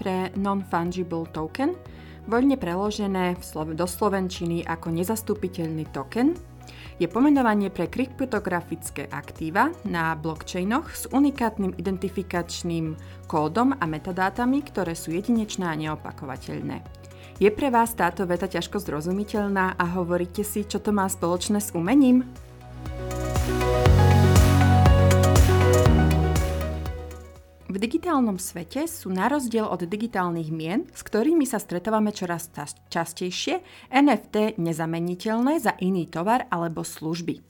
pre non-fungible token, voľne preložené do slovenčiny ako nezastupiteľný token, je pomenovanie pre kryptografické aktíva na blockchainoch s unikátnym identifikačným kódom a metadátami, ktoré sú jedinečné a neopakovateľné. Je pre vás táto veta ťažko zrozumiteľná a hovoríte si, čo to má spoločné s umením? V digitálnom svete sú na rozdiel od digitálnych mien, s ktorými sa stretávame čoraz častejšie, NFT nezameniteľné za iný tovar alebo služby.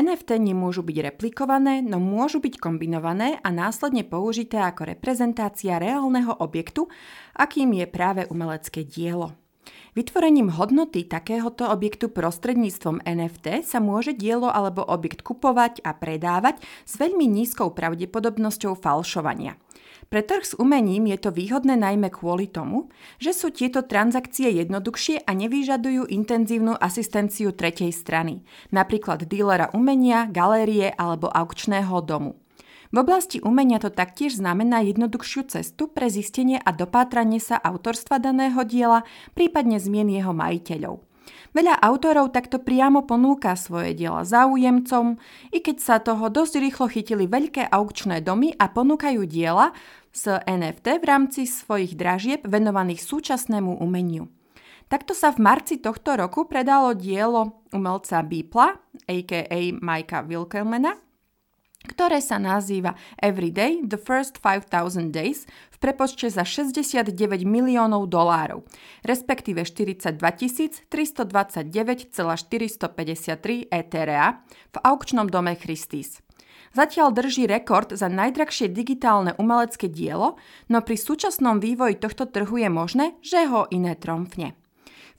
NFT nemôžu byť replikované, no môžu byť kombinované a následne použité ako reprezentácia reálneho objektu, akým je práve umelecké dielo. Vytvorením hodnoty takéhoto objektu prostredníctvom NFT sa môže dielo alebo objekt kupovať a predávať s veľmi nízkou pravdepodobnosťou falšovania. Pre trh s umením je to výhodné najmä kvôli tomu, že sú tieto transakcie jednoduchšie a nevyžadujú intenzívnu asistenciu tretej strany, napríklad dílera umenia, galérie alebo aukčného domu. V oblasti umenia to taktiež znamená jednoduchšiu cestu pre zistenie a dopátranie sa autorstva daného diela, prípadne zmien jeho majiteľov. Veľa autorov takto priamo ponúka svoje diela záujemcom, i keď sa toho dosť rýchlo chytili veľké aukčné domy a ponúkajú diela z NFT v rámci svojich dražieb venovaných súčasnému umeniu. Takto sa v marci tohto roku predalo dielo umelca Beepla, a.k.a. Majka Wilkelmana, ktoré sa nazýva Everyday The First 5000 Days v prepočte za 69 miliónov dolárov, respektíve 42 329,453 Etherea v aukčnom dome Christie's. Zatiaľ drží rekord za najdrahšie digitálne umelecké dielo, no pri súčasnom vývoji tohto trhu je možné, že ho iné tromfne.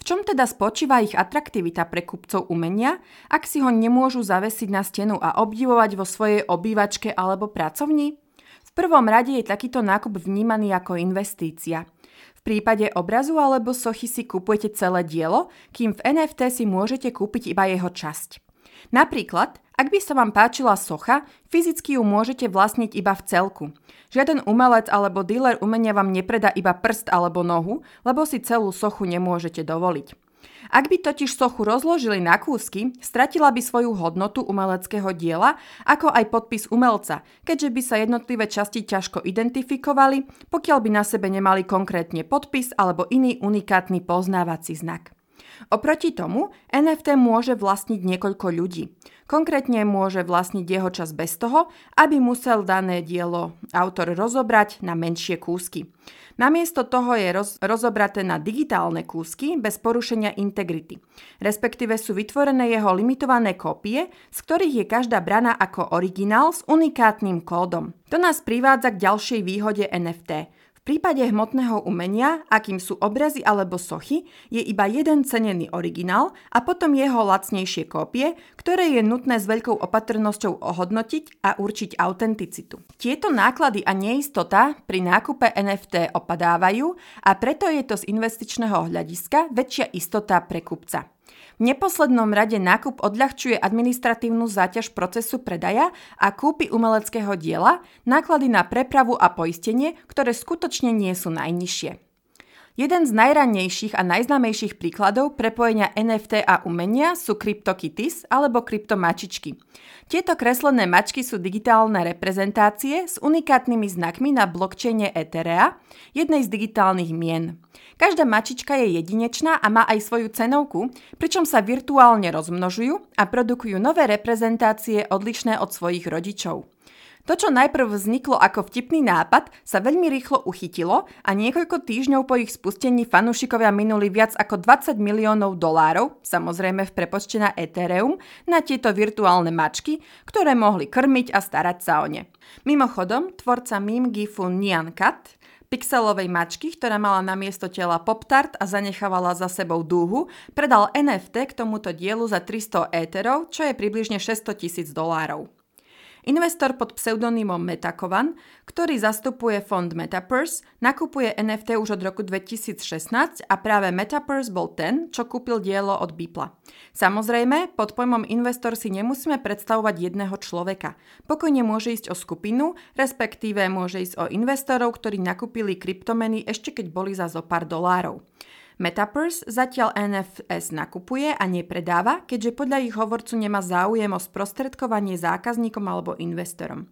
V čom teda spočíva ich atraktivita pre kupcov umenia, ak si ho nemôžu zavesiť na stenu a obdivovať vo svojej obývačke alebo pracovni? V prvom rade je takýto nákup vnímaný ako investícia. V prípade obrazu alebo sochy si kupujete celé dielo, kým v NFT si môžete kúpiť iba jeho časť. Napríklad, ak by sa vám páčila socha, fyzicky ju môžete vlastniť iba v celku. Žiaden umelec alebo dealer umenia vám nepredá iba prst alebo nohu, lebo si celú sochu nemôžete dovoliť. Ak by totiž sochu rozložili na kúsky, stratila by svoju hodnotu umeleckého diela, ako aj podpis umelca, keďže by sa jednotlivé časti ťažko identifikovali, pokiaľ by na sebe nemali konkrétne podpis alebo iný unikátny poznávací znak. Oproti tomu NFT môže vlastniť niekoľko ľudí. Konkrétne môže vlastniť jeho čas bez toho, aby musel dané dielo autor rozobrať na menšie kúsky. Namiesto toho je roz, rozobraté na digitálne kúsky bez porušenia integrity. Respektíve sú vytvorené jeho limitované kópie, z ktorých je každá brana ako originál s unikátnym kódom. To nás privádza k ďalšej výhode NFT – v prípade hmotného umenia, akým sú obrazy alebo sochy, je iba jeden cenený originál a potom jeho lacnejšie kópie, ktoré je nutné s veľkou opatrnosťou ohodnotiť a určiť autenticitu. Tieto náklady a neistota pri nákupe NFT opadávajú a preto je to z investičného hľadiska väčšia istota pre kupca. V neposlednom rade nákup odľahčuje administratívnu záťaž procesu predaja a kúpy umeleckého diela, náklady na prepravu a poistenie, ktoré skutočne nie sú najnižšie. Jeden z najrannejších a najznámejších príkladov prepojenia NFT a umenia sú CryptoKitties alebo kryptomačičky. Tieto kreslené mačky sú digitálne reprezentácie s unikátnymi znakmi na blockchaine Etherea, jednej z digitálnych mien. Každá mačička je jedinečná a má aj svoju cenovku, pričom sa virtuálne rozmnožujú a produkujú nové reprezentácie odlišné od svojich rodičov. To, čo najprv vzniklo ako vtipný nápad, sa veľmi rýchlo uchytilo a niekoľko týždňov po ich spustení fanúšikovia minuli viac ako 20 miliónov dolárov, samozrejme v prepočte na Ethereum, na tieto virtuálne mačky, ktoré mohli krmiť a starať sa o ne. Mimochodom, tvorca meme gifu Nyan Cat pixelovej mačky, ktorá mala na miesto tela Pop-Tart a zanechávala za sebou dúhu, predal NFT k tomuto dielu za 300 éterov, čo je približne 600 tisíc dolárov. Investor pod pseudonymom Metakovan, ktorý zastupuje fond Metapurse, nakupuje NFT už od roku 2016 a práve Metapurse bol ten, čo kúpil dielo od Bipla. Samozrejme, pod pojmom investor si nemusíme predstavovať jedného človeka. Pokojne môže ísť o skupinu, respektíve môže ísť o investorov, ktorí nakúpili kryptomeny ešte keď boli za zo pár dolárov. Metapurse zatiaľ NFS nakupuje a nepredáva, keďže podľa ich hovorcu nemá záujem o sprostredkovanie zákazníkom alebo investorom.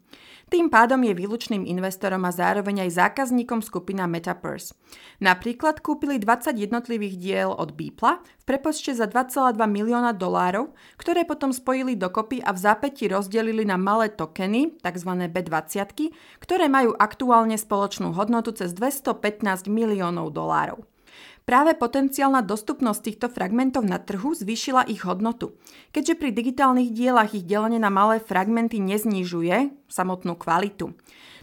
Tým pádom je výlučným investorom a zároveň aj zákazníkom skupina Metapurse. Napríklad kúpili 20 jednotlivých diel od Beepla v prepočte za 2,2 milióna dolárov, ktoré potom spojili dokopy a v zápäti rozdelili na malé tokeny, tzv. B20, ktoré majú aktuálne spoločnú hodnotu cez 215 miliónov dolárov. Práve potenciálna dostupnosť týchto fragmentov na trhu zvýšila ich hodnotu, keďže pri digitálnych dielach ich delenie na malé fragmenty neznižuje samotnú kvalitu.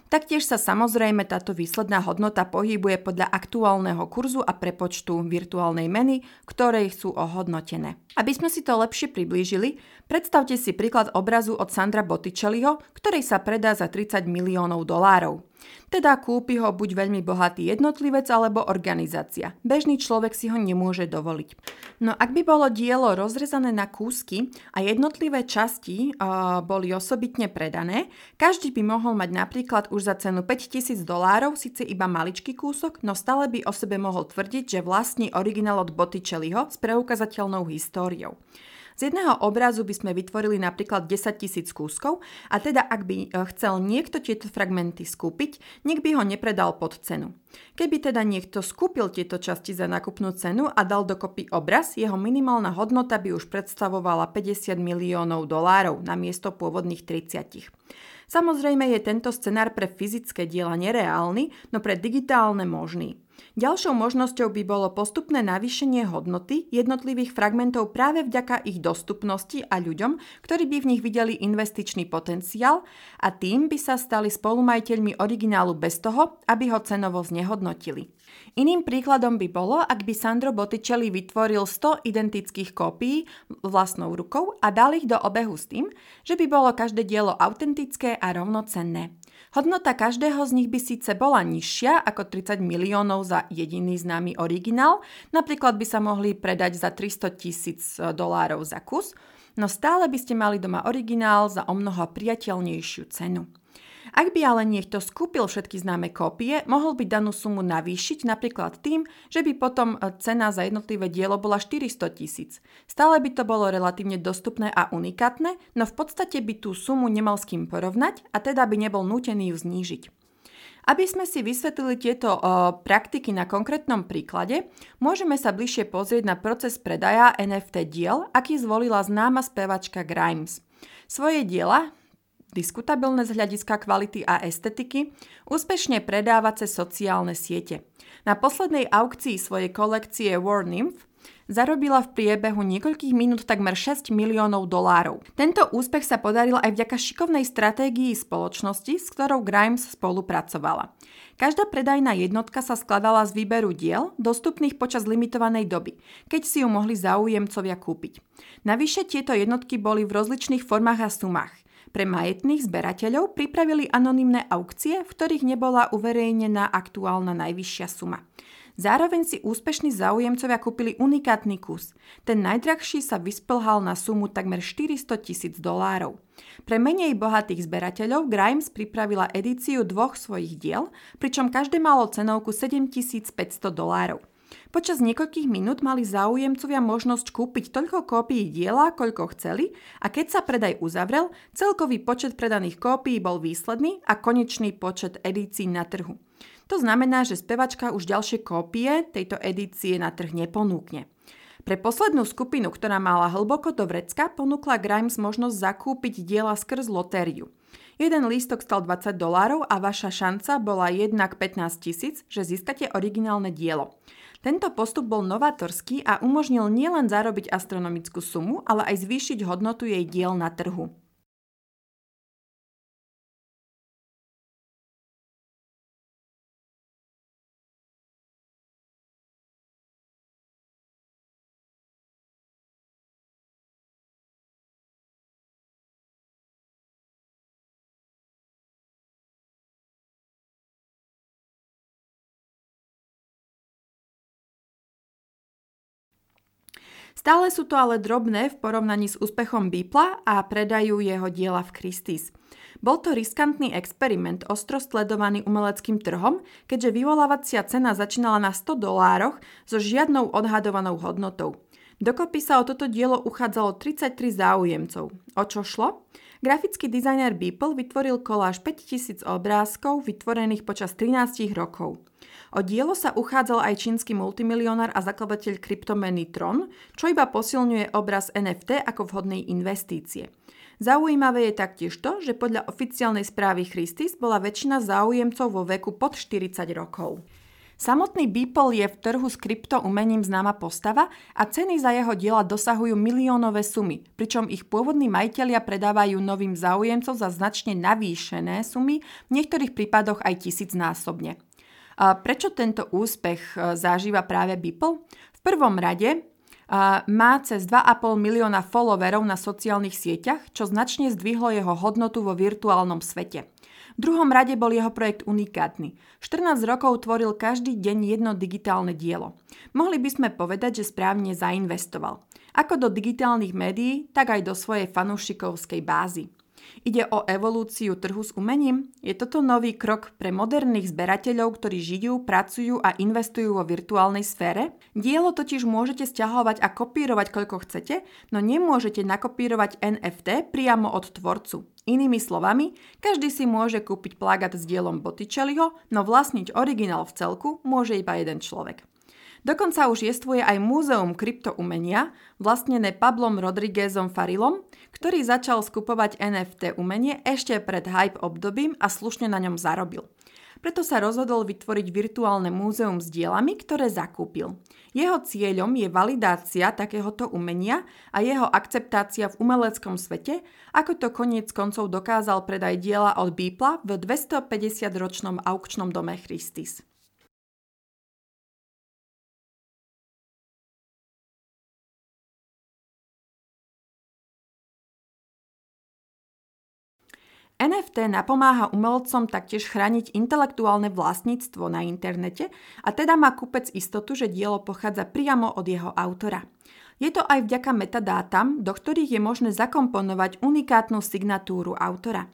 Taktiež sa samozrejme táto výsledná hodnota pohybuje podľa aktuálneho kurzu a prepočtu virtuálnej meny, ktorej sú ohodnotené. Aby sme si to lepšie priblížili, predstavte si príklad obrazu od Sandra Botticelliho, ktorej sa predá za 30 miliónov dolárov. Teda kúpi ho buď veľmi bohatý jednotlivec alebo organizácia. Bežný človek si ho nemôže dovoliť. No ak by bolo dielo rozrezané na kúsky a jednotlivé časti uh, boli osobitne predané, každý by mohol mať napríklad už za cenu 5000 dolárov síce iba maličký kúsok, no stále by o sebe mohol tvrdiť, že vlastní originál od Botticelliho s preukazateľnou históriou. Z jedného obrazu by sme vytvorili napríklad 10 tisíc kúskov a teda ak by e, chcel niekto tieto fragmenty skúpiť, nik by ho nepredal pod cenu. Keby teda niekto skúpil tieto časti za nakupnú cenu a dal dokopy obraz, jeho minimálna hodnota by už predstavovala 50 miliónov dolárov na miesto pôvodných 30. Samozrejme je tento scenár pre fyzické diela nereálny, no pre digitálne možný. Ďalšou možnosťou by bolo postupné navýšenie hodnoty jednotlivých fragmentov práve vďaka ich dostupnosti a ľuďom, ktorí by v nich videli investičný potenciál a tým by sa stali spolumajiteľmi originálu bez toho, aby ho cenovo znehodnotili. Iným príkladom by bolo, ak by Sandro Botticelli vytvoril 100 identických kópií vlastnou rukou a dal ich do obehu s tým, že by bolo každé dielo autentické a rovnocenné. Hodnota každého z nich by síce bola nižšia ako 30 miliónov za jediný známy originál, napríklad by sa mohli predať za 300 tisíc dolárov za kus, no stále by ste mali doma originál za o mnoho priateľnejšiu cenu. Ak by ale niekto skúpil všetky známe kópie, mohol by danú sumu navýšiť napríklad tým, že by potom e, cena za jednotlivé dielo bola 400 tisíc. Stále by to bolo relatívne dostupné a unikátne, no v podstate by tú sumu nemal s kým porovnať a teda by nebol nútený ju znížiť. Aby sme si vysvetlili tieto o, praktiky na konkrétnom príklade, môžeme sa bližšie pozrieť na proces predaja NFT diel, aký zvolila známa spevačka Grimes. Svoje diela, diskutabilné z hľadiska kvality a estetiky, úspešne predáva cez sociálne siete. Na poslednej aukcii svojej kolekcie War Nymph zarobila v priebehu niekoľkých minút takmer 6 miliónov dolárov. Tento úspech sa podaril aj vďaka šikovnej stratégii spoločnosti, s ktorou Grimes spolupracovala. Každá predajná jednotka sa skladala z výberu diel, dostupných počas limitovanej doby, keď si ju mohli záujemcovia kúpiť. Navyše tieto jednotky boli v rozličných formách a sumách. Pre majetných zberateľov pripravili anonymné aukcie, v ktorých nebola uverejnená aktuálna najvyššia suma. Zároveň si úspešní záujemcovia kúpili unikátny kus. Ten najdrahší sa vysplhal na sumu takmer 400 tisíc dolárov. Pre menej bohatých zberateľov Grimes pripravila edíciu dvoch svojich diel, pričom každé malo cenovku 7500 dolárov. Počas niekoľkých minút mali záujemcovia možnosť kúpiť toľko kópií diela, koľko chceli a keď sa predaj uzavrel, celkový počet predaných kópií bol výsledný a konečný počet edícií na trhu. To znamená, že spevačka už ďalšie kópie tejto edície na trh neponúkne. Pre poslednú skupinu, ktorá mala hlboko do vrecka, ponúkla Grimes možnosť zakúpiť diela skrz lotériu. Jeden lístok stal 20 dolárov a vaša šanca bola jednak 15 tisíc, že získate originálne dielo. Tento postup bol novatorský a umožnil nielen zarobiť astronomickú sumu, ale aj zvýšiť hodnotu jej diel na trhu. Stále sú to ale drobné v porovnaní s úspechom Beeple a predajú jeho diela v Christie's. Bol to riskantný experiment, ostro sledovaný umeleckým trhom, keďže vyvolávacia cena začínala na 100 dolároch so žiadnou odhadovanou hodnotou. Dokopy sa o toto dielo uchádzalo 33 záujemcov. O čo šlo? Grafický dizajner Beeple vytvoril koláž 5000 obrázkov vytvorených počas 13 rokov. O dielo sa uchádzal aj čínsky multimilionár a zakladateľ kryptomeny Tron, čo iba posilňuje obraz NFT ako vhodnej investície. Zaujímavé je taktiež to, že podľa oficiálnej správy Christis bola väčšina záujemcov vo veku pod 40 rokov. Samotný Beeple je v trhu s kryptoumením známa postava a ceny za jeho diela dosahujú miliónové sumy, pričom ich pôvodní majiteľia predávajú novým záujemcom za značne navýšené sumy, v niektorých prípadoch aj tisícnásobne. Prečo tento úspech e, zažíva práve Beeple? V prvom rade má cez 2,5 milióna followerov na sociálnych sieťach, čo značne zdvihlo jeho hodnotu vo virtuálnom svete. V druhom rade bol jeho projekt unikátny. 14 rokov tvoril každý deň jedno digitálne dielo. Mohli by sme povedať, že správne zainvestoval. Ako do digitálnych médií, tak aj do svojej fanúšikovskej bázy. Ide o evolúciu trhu s umením? Je toto nový krok pre moderných zberateľov, ktorí žijú, pracujú a investujú vo virtuálnej sfére? Dielo totiž môžete stiahovať a kopírovať koľko chcete, no nemôžete nakopírovať NFT priamo od tvorcu. Inými slovami, každý si môže kúpiť plagát s dielom Botticelliho, no vlastniť originál v celku môže iba jeden človek. Dokonca už jestvuje aj múzeum kryptoumenia, vlastnené Pablom Rodriguezom Farilom, ktorý začal skupovať NFT umenie ešte pred hype obdobím a slušne na ňom zarobil. Preto sa rozhodol vytvoriť virtuálne múzeum s dielami, ktoré zakúpil. Jeho cieľom je validácia takéhoto umenia a jeho akceptácia v umeleckom svete, ako to koniec koncov dokázal predaj diela od Beeple v 250-ročnom aukčnom dome Christis. NFT napomáha umelcom taktiež chrániť intelektuálne vlastníctvo na internete a teda má kúpec istotu, že dielo pochádza priamo od jeho autora. Je to aj vďaka metadátam, do ktorých je možné zakomponovať unikátnu signatúru autora.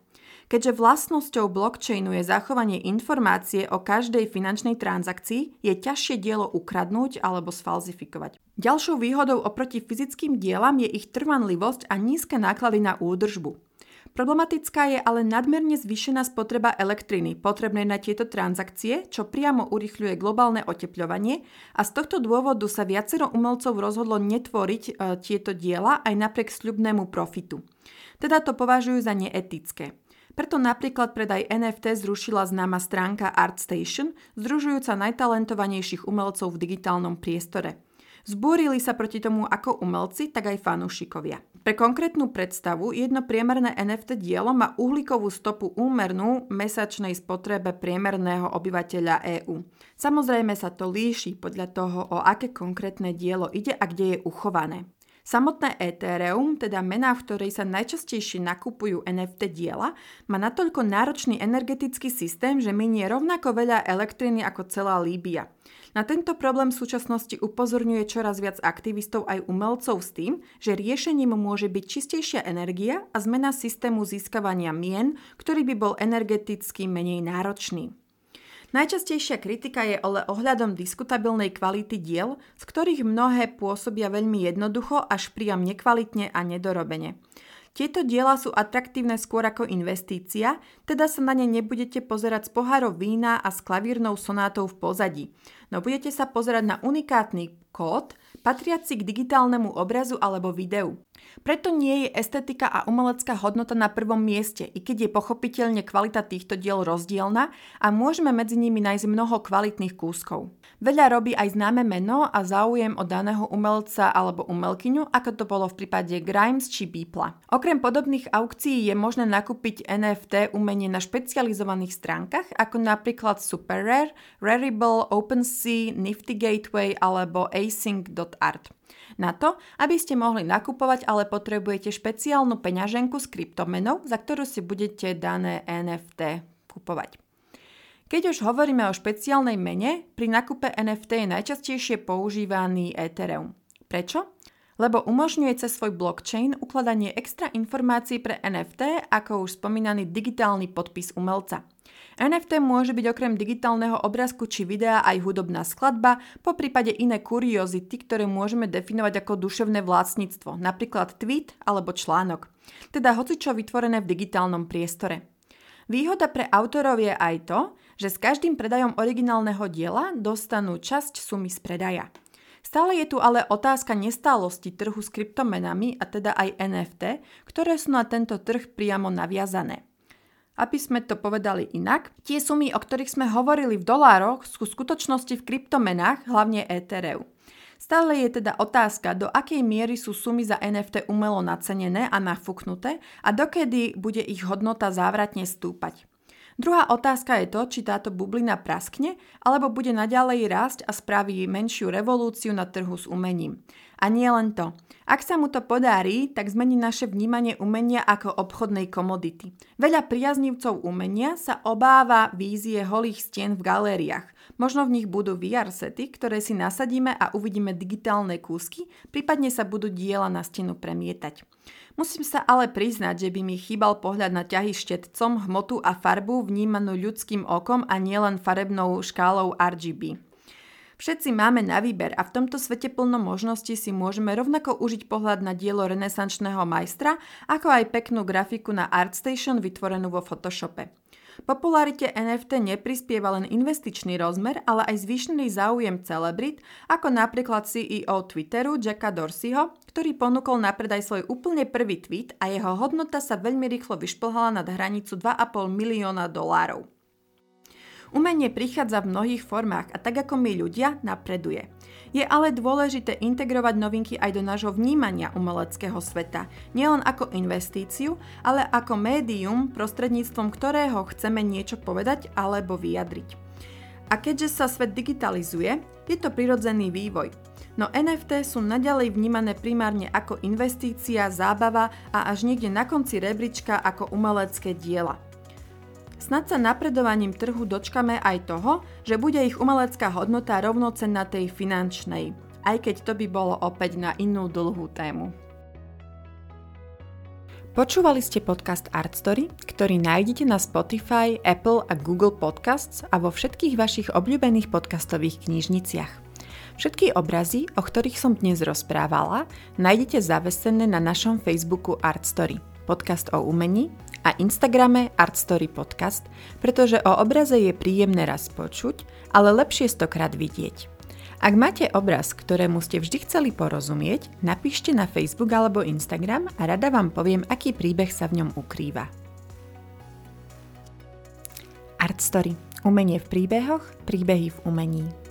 Keďže vlastnosťou blockchainu je zachovanie informácie o každej finančnej transakcii, je ťažšie dielo ukradnúť alebo sfalzifikovať. Ďalšou výhodou oproti fyzickým dielam je ich trvanlivosť a nízke náklady na údržbu. Problematická je ale nadmerne zvýšená spotreba elektriny potrebnej na tieto transakcie, čo priamo urychľuje globálne otepľovanie a z tohto dôvodu sa viacero umelcov rozhodlo netvoriť e, tieto diela aj napriek sľubnému profitu. Teda to považujú za neetické. Preto napríklad predaj NFT zrušila známa stránka ArtStation, združujúca najtalentovanejších umelcov v digitálnom priestore. Zbúrili sa proti tomu ako umelci, tak aj fanúšikovia. Pre konkrétnu predstavu, jedno priemerné NFT dielo má uhlíkovú stopu úmernú mesačnej spotrebe priemerného obyvateľa EÚ. Samozrejme sa to líši podľa toho, o aké konkrétne dielo ide a kde je uchované. Samotné Ethereum, teda mena, v ktorej sa najčastejšie nakupujú NFT diela, má natoľko náročný energetický systém, že minie rovnako veľa elektriny ako celá Líbia. Na tento problém v súčasnosti upozorňuje čoraz viac aktivistov aj umelcov s tým, že riešením môže byť čistejšia energia a zmena systému získavania mien, ktorý by bol energeticky menej náročný. Najčastejšia kritika je ale ohľadom diskutabilnej kvality diel, z ktorých mnohé pôsobia veľmi jednoducho až priam nekvalitne a nedorobene. Tieto diela sú atraktívne skôr ako investícia, teda sa na ne nebudete pozerať z pohárov vína a s klavírnou sonátou v pozadí, no budete sa pozerať na unikátny kód, patriaci k digitálnemu obrazu alebo videu. Preto nie je estetika a umelecká hodnota na prvom mieste, i keď je pochopiteľne kvalita týchto diel rozdielna a môžeme medzi nimi nájsť mnoho kvalitných kúskov. Veľa robí aj známe meno a záujem o daného umelca alebo umelkyňu, ako to bolo v prípade Grimes či Beepla. Okrem podobných aukcií je možné nakúpiť NFT umenie na špecializovaných stránkach, ako napríklad SuperRare, Rarible, OpenSea, Nifty Gateway alebo async.art. Na to, aby ste mohli nakupovať, ale potrebujete špeciálnu peňaženku s kryptomenou, za ktorú si budete dané NFT kupovať. Keď už hovoríme o špeciálnej mene, pri nakupe NFT je najčastejšie používaný Ethereum. Prečo? lebo umožňuje cez svoj blockchain ukladanie extra informácií pre NFT, ako už spomínaný digitálny podpis umelca. NFT môže byť okrem digitálneho obrázku či videa aj hudobná skladba, po prípade iné kuriozity, ktoré môžeme definovať ako duševné vlastníctvo, napríklad tweet alebo článok. Teda hocičo vytvorené v digitálnom priestore. Výhoda pre autorov je aj to, že s každým predajom originálneho diela dostanú časť sumy z predaja. Stále je tu ale otázka nestálosti trhu s kryptomenami a teda aj NFT, ktoré sú na tento trh priamo naviazané. Aby sme to povedali inak, tie sumy, o ktorých sme hovorili v dolároch, sú skutočnosti v kryptomenách, hlavne Ethereu. Stále je teda otázka, do akej miery sú sumy za NFT umelo nacenené a nafúknuté a dokedy bude ich hodnota závratne stúpať. Druhá otázka je to, či táto bublina praskne, alebo bude naďalej rásť a spraví menšiu revolúciu na trhu s umením. A nie len to. Ak sa mu to podarí, tak zmení naše vnímanie umenia ako obchodnej komodity. Veľa priaznivcov umenia sa obáva vízie holých stien v galériách. Možno v nich budú VR sety, ktoré si nasadíme a uvidíme digitálne kúsky, prípadne sa budú diela na stenu premietať. Musím sa ale priznať, že by mi chýbal pohľad na ťahy štetcom, hmotu a farbu vnímanú ľudským okom a nielen farebnou škálou RGB. Všetci máme na výber a v tomto svete plno možností si môžeme rovnako užiť pohľad na dielo renesančného majstra, ako aj peknú grafiku na ArtStation vytvorenú vo Photoshope. Popularite NFT neprispieva len investičný rozmer, ale aj zvyšný záujem celebrit, ako napríklad CEO Twitteru Jacka Dorseyho, ktorý ponúkol na predaj svoj úplne prvý tweet a jeho hodnota sa veľmi rýchlo vyšplhala nad hranicu 2,5 milióna dolárov. Umenie prichádza v mnohých formách a tak ako my ľudia napreduje. Je ale dôležité integrovať novinky aj do nášho vnímania umeleckého sveta, nielen ako investíciu, ale ako médium, prostredníctvom ktorého chceme niečo povedať alebo vyjadriť. A keďže sa svet digitalizuje, je to prirodzený vývoj. No NFT sú naďalej vnímané primárne ako investícia, zábava a až niekde na konci rebríčka ako umelecké diela. Snad sa napredovaním trhu dočkame aj toho, že bude ich umelecká hodnota rovnocenná tej finančnej, aj keď to by bolo opäť na inú dlhú tému. Počúvali ste podcast Artstory, ktorý nájdete na Spotify, Apple a Google Podcasts a vo všetkých vašich obľúbených podcastových knižniciach. Všetky obrazy, o ktorých som dnes rozprávala, nájdete zavesené na našom Facebooku Artstory, podcast o umení, a Instagrame Artstory Podcast, pretože o obraze je príjemné raz počuť, ale lepšie stokrát vidieť. Ak máte obraz, ktorému ste vždy chceli porozumieť, napíšte na Facebook alebo Instagram a rada vám poviem, aký príbeh sa v ňom ukrýva. Artstory. Umenie v príbehoch, príbehy v umení.